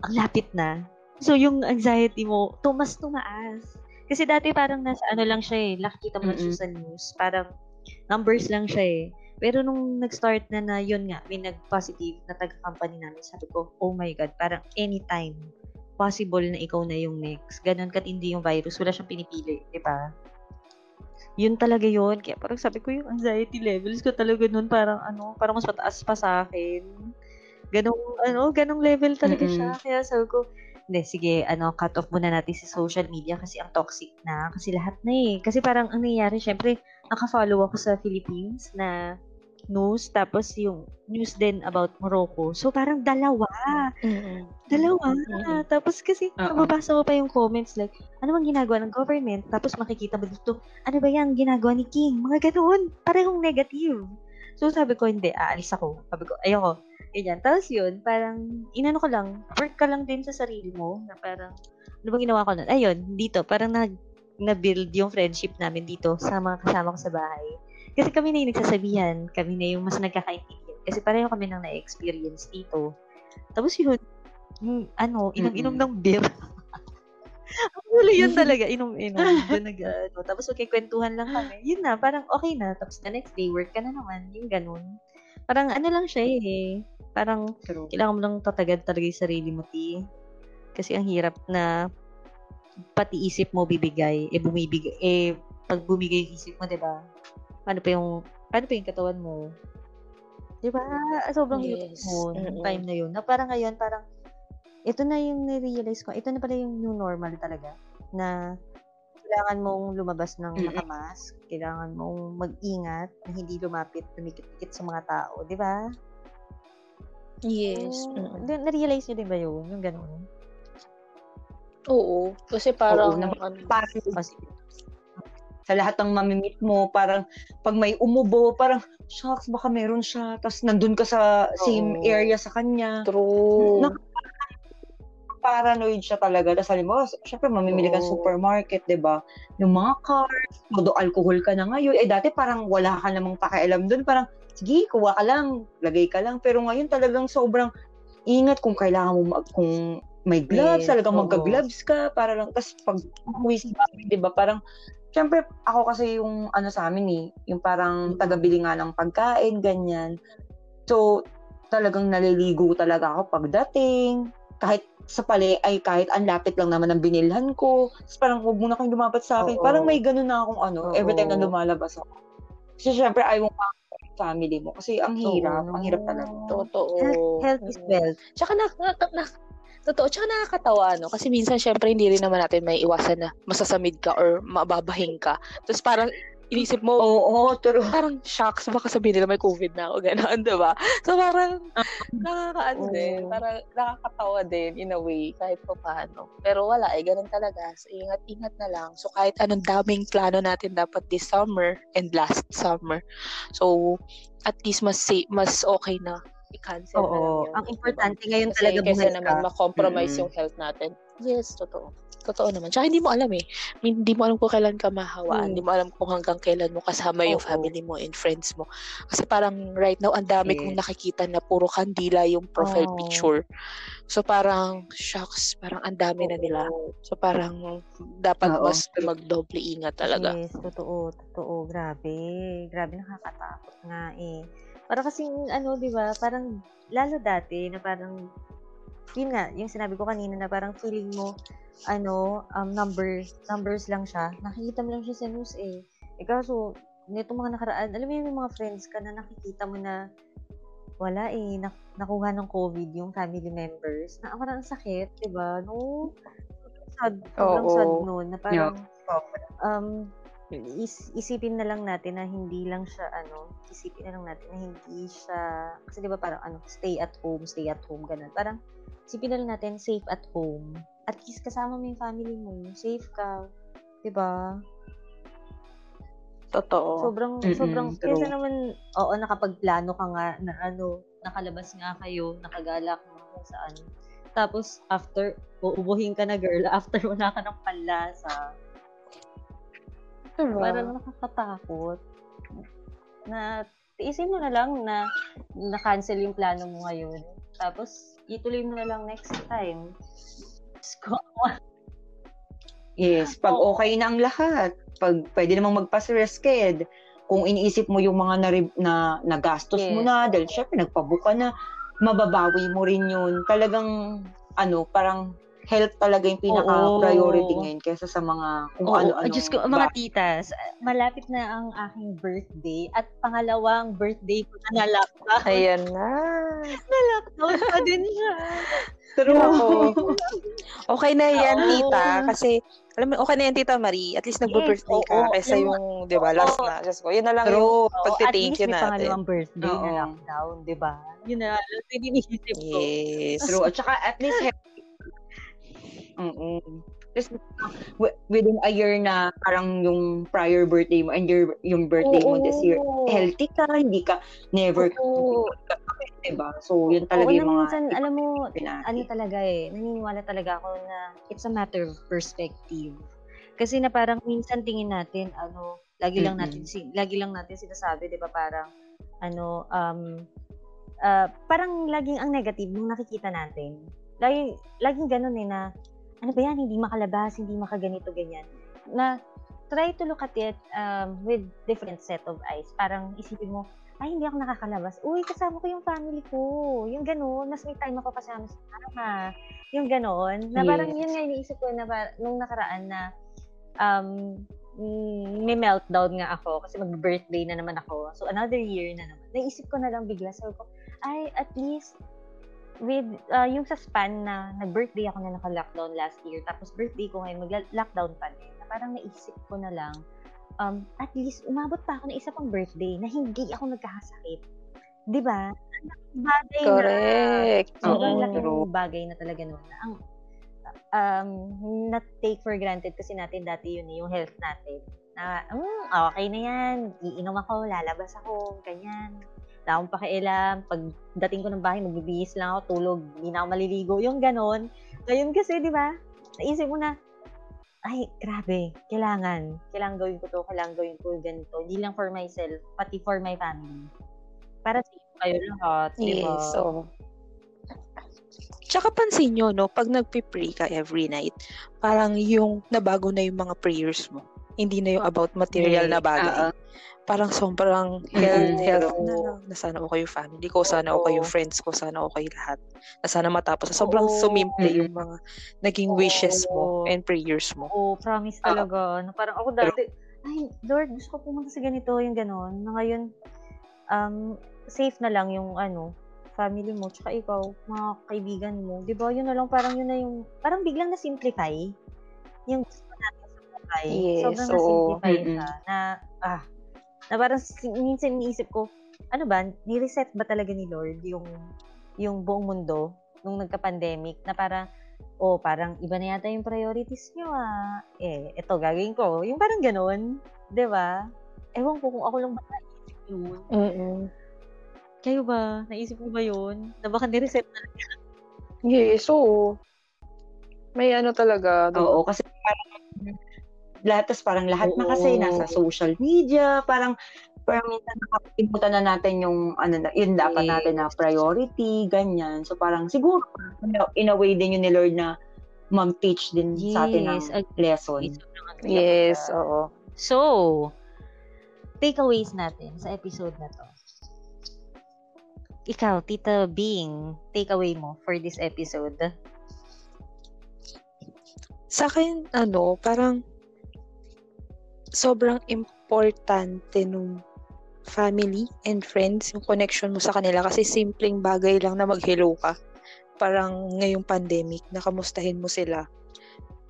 ang lapit na. So yung anxiety mo, tumas tumaas. Kasi dati parang nasa ano lang siya eh, nakikita mo lang siya sa news. Parang numbers lang siya eh. Pero nung nag-start na na yun nga, may nag-positive na taga-company namin, sabi ko, oh my God, parang anytime possible na ikaw na yung next. Ganon katindi yung virus. Wala siyang pinipili, di ba? Yun talaga yun. Kaya parang sabi ko yung anxiety levels ko talaga nun parang ano, parang mas mataas pa sa akin. Ganong, ano, ganong level talaga Mm-mm. siya. Kaya sabi ko, hindi, sige, ano, cut off muna natin si social media kasi ang toxic na. Kasi lahat na eh. Kasi parang ang nangyayari, syempre, nakafollow ako sa Philippines na news, tapos yung news din about Morocco. So, parang dalawa. mm-mm. Dalawa. Mm-mm. Tapos kasi, mababasa mo pa yung comments like, ano bang ginagawa ng government? Tapos makikita mo dito, ano ba yan ginagawa ni King? Mga ganoon. Parehong negative. So sabi ko, hindi, aalis ako. Sabi ko, ayoko. Ganyan. Tapos yun, parang, inano ko lang, work ka lang din sa sarili mo, na parang, ano bang ginawa ko nun? Ayun, dito, parang nag, na-build yung friendship namin dito sa mga kasama ko sa bahay. Kasi kami na yung nagsasabihan, kami na yung mas nagkakaintindihan. Kasi pareho kami nang na-experience dito. Tapos yun, yung, ano, inom-inom Mm-mm. ng beer. <laughs> Ang huli yun talaga, inom-inom. Doon nag, ano, tapos magkikwentuhan lang kami. Yun na, parang okay na. Tapos the next day, work ka na naman. Yung ganun. Parang ano lang siya eh. Parang True. kailangan mo lang tatagad talaga yung sarili mo, ti. Kasi ang hirap na pati isip mo bibigay, eh bumibigay, eh pag bumigay yung isip mo, 'di ba? Paano pa yung paano pa yung katawan mo? 'Di ba? Sobrang hirap Yes. mo nung time na yun. Na parang ngayon, parang ito na yung ni-realize ko, ito na pala yung new normal talaga na kailangan mong lumabas ng nakamask, kailangan mong mag-ingat na hindi lumapit, lumikit-ikit sa mga tao, di ba? Yes. So, mm-mm. na- na-realize nyo din ba yun? Yung ganun? Oo. Kasi parang, Oo, na- ano, Parang Kasi, sa lahat ng mamimit mo, parang pag may umubo, parang, shucks, baka meron siya. Tapos nandun ka sa same Oo. area sa kanya. true. Nak- Paranoid siya talaga. Tapos halimbawa, syempre mamimili ka Oo. supermarket, di ba? Yung mga cars, modo alcohol ka na ngayon. Eh dati parang wala ka namang pakialam dun. Parang, sige, kuha ka lang, lagay ka lang. Pero ngayon talagang sobrang ingat kung kailangan mo, mag, kung may gloves, Yes, talagang magka-gloves ka para lang. Tapos pag uwi sa bahay, di ba, parang, syempre, ako kasi yung, ano sa amin eh, yung parang Mm. tagabili nga ng pagkain, ganyan. So, talagang naliligo talaga ako pagdating. Kahit sa pali, ay kahit ang lapit lang naman ng binilhan ko. Tapos parang huwag muna kayong lumapat sa akin. Oo. Parang may ganun na akong ano, Oo. every time na lumalabas ako. Kasi syempre, ayaw mo family mo. Kasi ang hirap, Oo, ang hirap talaga. Totoo. health, health is wealth. Tsaka na, na, na, totoo, tsaka nakakatawa, no? Kasi minsan, syempre, hindi rin naman natin may iwasan na masasamid ka or mababahing ka. Tapos parang, inisip mo, Oo, true. parang shocks, baka sabihin nila may COVID na ako, gano'n, <laughs> di ba? So parang, nakakaano Oo. din, parang nakakatawa din in a way, kahit pa paano. Pero wala, eh, ganun talaga. So, ingat-ingat na lang. So, kahit anong daming plano natin dapat this summer and last summer. So, at least mas safe, mas okay na i-cancel na lang Oo. yun. Ang importante ngayon Kasi talaga buhay naman ka. ma-compromise Mm-mm. yung health natin. Yes, totoo. Totoo naman. Tsaka hindi mo alam eh. Hindi mo alam kung kailan ka mahawaan. Hmm. Hindi mo alam kung hanggang kailan mo kasama yung Oo. family mo and friends mo. Kasi parang right now, ang dami kong Yes. nakikita na puro kandila yung profile Oo. picture. So parang, shucks, parang ang dami na nila. So parang dapat Oo. mas magdoble ingat talaga. Yes, totoo, totoo. Grabe. Grabe, nakakatakot nga eh. Para kasing, ano, di ba, parang, lalo dati, na parang, yun nga, yung sinabi ko kanina na parang feeling mo, ano, um, numbers, numbers lang siya. Nakikita mo lang siya sa news eh. Eh kaso, nito mga nakaraan, alam mo yun, yung mga friends ka na nakikita mo na, wala eh, nak- nakuha ng COVID yung family members. Na parang ang sakit, di ba? No? Sad, sobrang Oo. sad nun, na parang, Yeah. um, is, isipin na lang natin na hindi lang siya ano, isipin na lang natin na hindi siya kasi 'di ba parang ano, stay at home, stay at home ganun. Parang isipin na lang natin safe at home. At least kasama mo yung family mo, safe ka, 'di ba? Totoo. Sobrang Mm-mm, sobrang true. kaysa naman oo nakapagplano ka nga na ano, nakalabas nga kayo, nakagala ka kung saan. Tapos after uubuhin ka na girl, <laughs> after wala ka ng panlasa. Diba? Parang nakakatakot. Na, tiisin mo na lang na na-cancel yung plano mo ngayon. Tapos, ituloy mo na lang next time. Yes, pag Oo. okay na ang lahat, pag pwede namang magpa-resked, kung iniisip mo yung mga na, na nagastos mo Yes. na, dahil syempre nagpabuka na, mababawi mo rin yun. Talagang, ano, parang health talaga yung pinaka-priority Oo. ngayon kaysa sa mga kung Oo, ano-ano. Diyos ko, mga titas, malapit na ang aking birthday at pangalawang birthday ko na na-lockdown. Ayan na. Na-lockdown pa din siya. <laughs> True. Okay na yan, Oo. tita. Kasi, alam mo, okay na yan, tita Marie. At least nagbo-birthday Yes, ka. oo. Kaysa Yung- yung, di ba, last Oo. na. Just ko. Yun na lang True. yung Oo, at pagti-thank least you may natin. pangalawang birthday na Oo. lockdown, di ba? Yun na, yun iniisip ko. Yes. True. At saka at least. Just wi- within a year na parang yung prior birthday mo and your yung birthday mo this year, Oo. healthy ka, hindi ka never Oo. diba? So, yun talaga Oo, yung mga minsan, alam mo, pinati. ano talaga eh, naniniwala talaga ako na it's a matter of perspective. Kasi na parang minsan tingin natin, ano, lagi lang natin, si- lagi lang natin sinasabi, di ba, parang, ano, um, ah, parang laging ang negative nung nakikita natin. Lagi, laging ganun eh na, ano ba yan, hindi makalabas, hindi makaganito, ganyan. Na, try to look at it um, with different set of eyes. Parang isipin mo, ay, hindi ako nakakalabas. Uy, kasama ko yung family ko. Yung gano'n, mas may time ako kasama sa mama. Yung gano'n. Na parang Yes. yun nga iniisip ko na par- nung nakaraan na um, mm, may meltdown nga ako kasi mag-birthday na naman ako. So, another year na naman. Naisip ko na lang bigla. Sabi ko, ay, at least with uh, yung sa span na nag-birthday ako na naka-lockdown last year, tapos birthday ko ngayon, mag-lockdown pa din. Na parang naisip ko na lang, um, at least umabot pa ako ng isa pang birthday na hindi ako nagkakasakit. Di ba? Bagay na. Correct. Sobrang Oo, laking true. bagay na talaga nun. Na Ang, um, not take for granted kasi natin dati yun eh, yung health natin. Na, mm, okay na yan. Iinom ako, lalabas ako, ganyan. Wala akong pakialam. Pag dating ko ng bahay, magbibihis lang ako, tulog. Hindi na ako maliligo. Yung ganon. Ngayon kasi, di ba? Naisip mo na, ay, grabe, kailangan. Kailangan gawin ko to, kailangan gawin ko ganito. Hindi lang for myself, pati for my family. Para sa kayo lahat, di ba? Yes, so. Tsaka pansin nyo, no, pag nagpe-pray ka every night, parang yung nabago na yung mga prayers mo. Hindi na yung about material na bagay. Oo. Parang sobrang health, Mm, health na lang. Na sana okay yung family ko, sana okay yung Oo. friends ko, sana okay lahat. Na sana matapos. Sobrang Oo. sumimple Mm. yung mga naging wishes mo Oo. and prayers mo. Oo, promise Ah. talaga. Na parang ako dati, ay, Lord, gusto ko pumunta sa ganito, yung ganon. Na ngayon, um, safe na lang yung ano, family mo, tsaka ikaw, mga kaibigan mo. Di ba? Yun na lang, parang yun na yung, parang biglang na-simplify yung buhay. Yes, Sobrang na-simplify Mm-mm. siya. Na, ah, na parang minsan iniisip ko, ano ba, ni-reset ba talaga ni Lord yung yung buong mundo nung nagka-pandemic na parang oh, parang iba na yata yung priorities nyo ah. Eh, eto gagawin ko. Yung parang ganun. 'di ba? Ewan ko kung ako lang ba naisip yun. Mm-mm. Kayo ba? Naisip mo ba yun? Na baka ni-reset na Yes, so, May ano talaga. diba? Oo, kasi parang lahat, tas parang lahat na kasi Oo. nasa social media, parang parang minsan nakakalimutan na natin yung ano na, yun dapat Yes. natin na priority, ganyan. So parang siguro in a way din yun ni Lord na mag-teach din sa atin ng Yes, lesson. Yes, oo. So, takeaways natin sa episode na to. Ikaw, Tita Bing, takeaway mo for this episode. Sa akin, ano, parang sobrang importante nung family and friends, yung connection mo sa kanila kasi simpleng bagay lang na mag-hello ka. Parang ngayong pandemic, nakamustahin mo sila.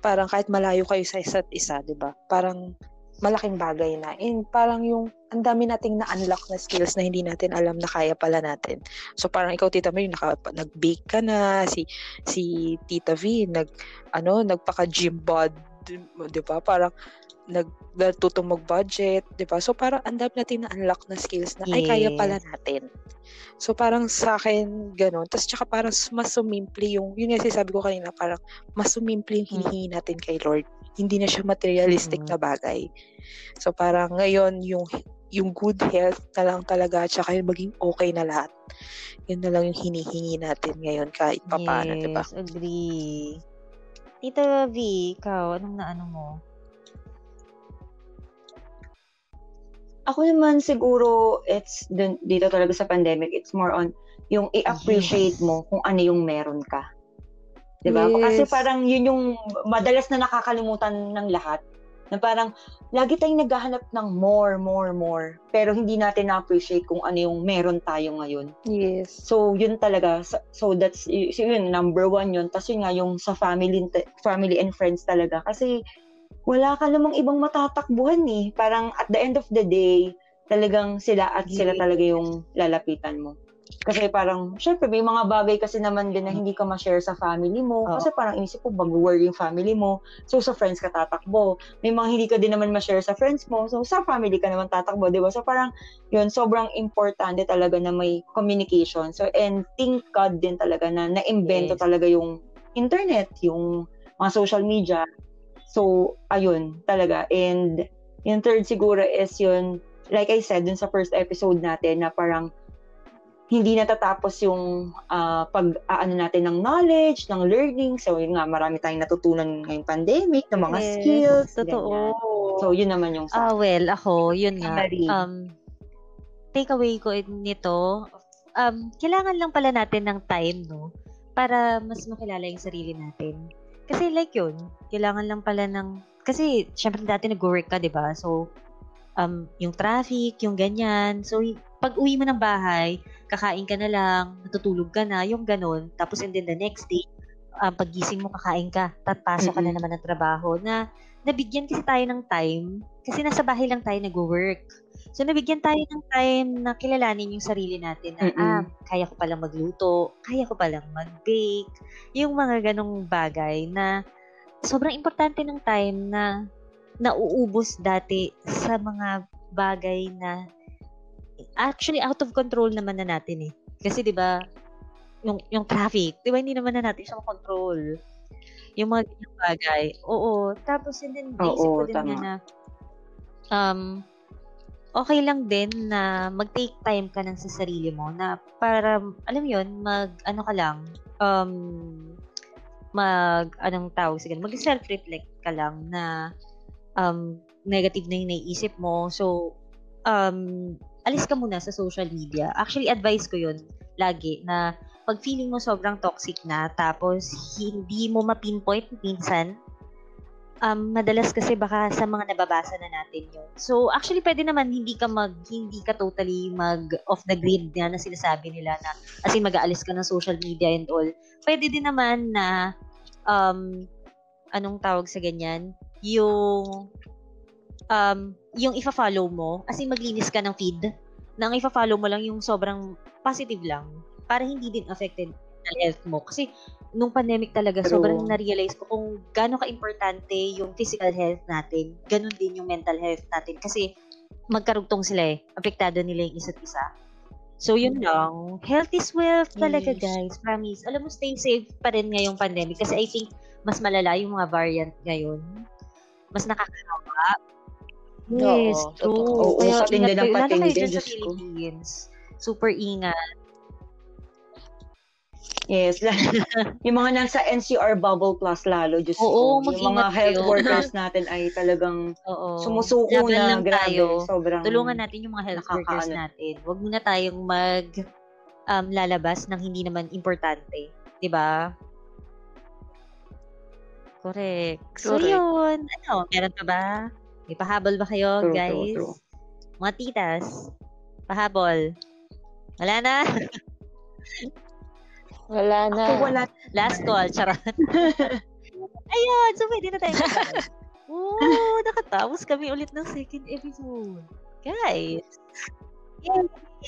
Parang kahit malayo kayo sa isa't isa, di ba? Parang malaking bagay na. And parang yung ang dami nating na-unlock na skills na hindi natin alam na kaya pala natin. So parang ikaw Tita May, naka, nag-bake ka na, si si Tita V, nag ano, nagpaka-gym bod, 'di ba? Parang nag natutong mag-budget, 'di ba? So parang ang dami nating na-unlock na skills na ay kaya pala Yes. natin. So parang sa akin ganun. Tapos tsaka parang mas sumimple yung yun yung sinasabi ko kanina, parang mas sumimple yung Mm. hinihingi natin kay Lord. Hindi na siya materialistic Mm. na bagay. So parang ngayon yung yung good health na lang talaga at saka yung maging okay na lahat. Yun na lang yung hinihingi natin ngayon kahit papaano, yes, 'di ba? agree. Tita V, ikaw, anong naano mo? Ako naman siguro it's dun, dito talaga sa pandemic, it's more on yung i-appreciate Yes. mo kung ano yung meron ka. 'Di ba? Kasi Yes. parang yun yung madalas na nakakalimutan ng lahat. Na parang lagi tayong naghahanap ng more, more, more. Pero hindi natin na-appreciate kung ano yung meron tayo ngayon. Yes. So, yun talaga. So, so that's, yun, number one yun. Tapos yun nga, yung sa family, family and friends talaga. Kasi, wala ka namang ibang matatakbuhan eh. Parang at the end of the day, talagang sila at sila talaga yung lalapitan mo. Kasi parang, syempre, may mga bagay kasi naman din na hindi ka ma-share sa family mo. Oo. Kasi parang inisip ko, mag-work yung family mo. So, sa friends ka tatakbo. May mga hindi ka din naman ma-share sa friends mo. So, sa family ka naman tatakbo, di ba? So, parang, yun, sobrang importante talaga na may communication. So, and thank God din talaga na na-invento Yes. talaga yung internet, yung mga social media. So, ayun, talaga. And yung third siguro is yun, like I said dun sa first episode natin, na parang hindi natatapos yung ah, pag aano natin ng knowledge, ng learning. So, yun nga, marami tayong natutunan ngayong pandemic, ng mga Yes, skills. Totoo. ganyan. So, yun naman yung Ah, well, ako, yun nga. Um, takeaway ko nito, um, kailangan lang pala natin ng time, no? Para mas makilala yung sarili natin. Kasi like yun, kailangan lang pala ng, kasi syempre dati nag-work ka, di ba? So, um, yung traffic, yung ganyan. So, y- pag uwi mo ng bahay, kakain ka na lang, natutulog ka na, yung ganun. Tapos and then the next day, um, paggising mo, kakain ka, tatpasok ka na naman ng trabaho na nabigyan kasi tayo ng time kasi nasa bahay lang tayo nag-work. So, nabigyan tayo ng time na kilalanin yung sarili natin na, Mm-mm. ah, kaya ko palang magluto, kaya ko palang mag-bake, yung mga ganong bagay na sobrang importante ng time na nauubos dati sa mga bagay na actually out of control naman na natin eh. Kasi 'di ba yung yung traffic, 'di ba hindi naman na natin siya control. Yung mga ganyang bagay. Oo, tapos yun din naisip Oo, ko din nga tama. na um okay lang din na mag-take time ka ng sa sarili mo na para alam yun, mag ano ka lang um mag anong tawag siguro, mag self-reflect ka lang na um negative na yung naiisip mo. So um alis ka muna sa social media. Actually, advice ko yun lagi na pag feeling mo sobrang toxic na tapos hindi mo ma-pinpoint minsan um, madalas kasi baka sa mga nababasa na natin yun. So, actually, pwede naman hindi ka mag, hindi ka totally mag off the grid na, na sinasabi nila na as in mag-aalis ka ng social media and all. Pwede din naman na um, anong tawag sa ganyan? Yung um, yung ifa-follow mo, as in maglinis ka ng feed, na ang ifa-follow mo lang yung sobrang positive lang para hindi din affected mental health mo. Kasi nung pandemic talaga, True. sobrang na-realize ko kung gaano ka-importante yung physical health natin, ganun din yung mental health natin. Kasi magkarugtong sila eh. Apektado nila yung isa't isa. So, yun lang. Health is wealth talaga, Yes. guys. Promise. Alam mo, stay safe pa rin ngayong pandemic. Kasi I think mas malala yung mga variant ngayon. Mas nakakahawa. Oo, Yes, totoo. true. Oo, Kaya patindi ng kayo. Lalo patindi, kayo dyan sa Diyos ko. Super ingat. Yes. <laughs> yung mga nasa NCR bubble plus lalo, Diyos Oo, ko. Yung mga health kayo. workers natin ay talagang Oo. sumusuko Laban na. lang Grabe. tayo. Sobrang... Tulungan natin yung mga health workers natin. Huwag muna tayong mag um, lalabas ng hindi naman importante. 'Di ba? Correct. So, Correct. yun. Ano, meron pa ba? May pahabol ba kayo, True, true, guys? true. Mga titas. Pahabol. Wala na. <laughs> Wala na. Ako wala. Last call. Charot. <laughs> Ayun. So, pwede na tayo. <laughs> Oo, nakatapos kami ulit ng second episode. Guys.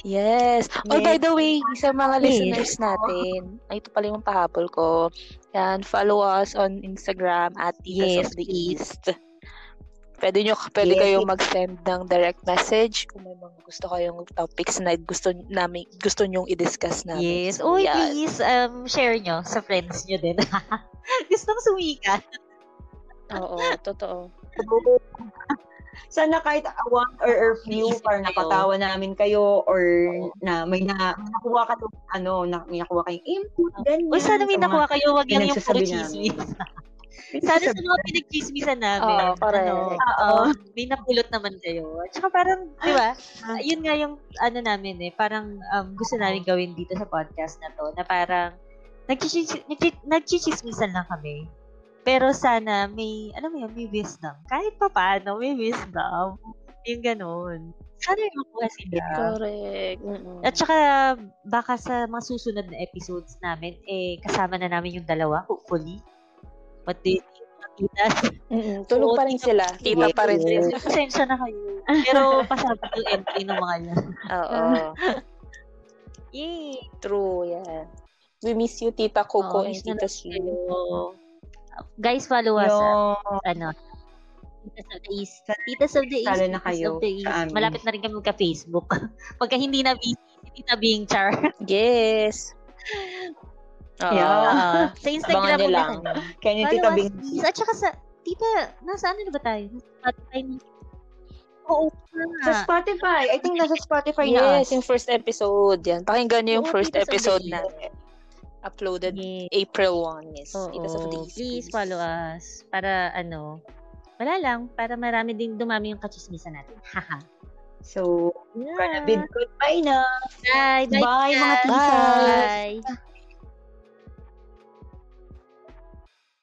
Yes. Oh, by Yes. the way, sa mga Yes. listeners natin, ay ito pala yung pahabol ko. Yan, follow us on Instagram at Titas Yes, of the. East. Pwede nyo, pwede Yes. kayong mag-send ng direct message kung may mga gusto kayong topics na gusto namin, gusto nyong i-discuss namin. Yes. So, Uy, yan. please, um, share nyo sa friends nyo din. <laughs> Gustong sumikat. Oo, totoo. Sana kahit a one or, or few Naisip para kayo. napatawa namin kayo or na may na may nakuha ka ano, na, may nakuha kayong input, ganyan. Uy, sana may nakuha kayo. Wag lang yung puro chismis. <laughs> Sana sa mga pinagchismisan namin. Oo, correct. Ano, Oo. may napulot naman kayo. At saka parang, di ba, Ah. yun nga yung ano namin eh, parang um, gusto namin gawin dito sa podcast na to, na parang nagchichis- nagchi- nagchichismisan lang kami. Pero sana may, alam mo yun, may wisdom. Kahit pa paano, may wisdom. Yung ganun. Sana yung makuha sila. Correct. Mm-mm. At saka, baka sa mga susunod na episodes namin, eh, kasama na namin yung dalawa, hopefully. Mga titas? Mm-mm. Tulog pa rin sila. Tita pa rin sila. Pasensya na kayo. <laughs> Pero, pasabot yung entry ng mga yan. Oo. <laughs> Yay! True, yan. We miss you, Tita Coco Oh, and na Tita Sue. Guys, follow us. ah. Yung ano, Titas of the East. Titas of the East. Sala na kayo of the East. sa amin. Malapit na rin kami magka-Facebook. <laughs> Pagka hindi na busy, si Tita Bing Char. Yes. Oo. Yeah. Ah, sa Instagram muna lang. kaya Follow Tita please. At saka sa, Tita, nasa ano na ba tayo? Spotify na. Oo. Sa. Spotify. I think nasa Spotify na. Yes, yung first episode. Yan. Pakinggan nyo yung first episode natin. Uploaded Yes. April 1. Yes. Oo, of the East, please follow us. Para ano, wala lang, para marami din dumami yung kachismisan natin. Haha. So, Yeah. gonna bid goodbye na. Bye. Bye. Bye, mga guys. tita. Bye.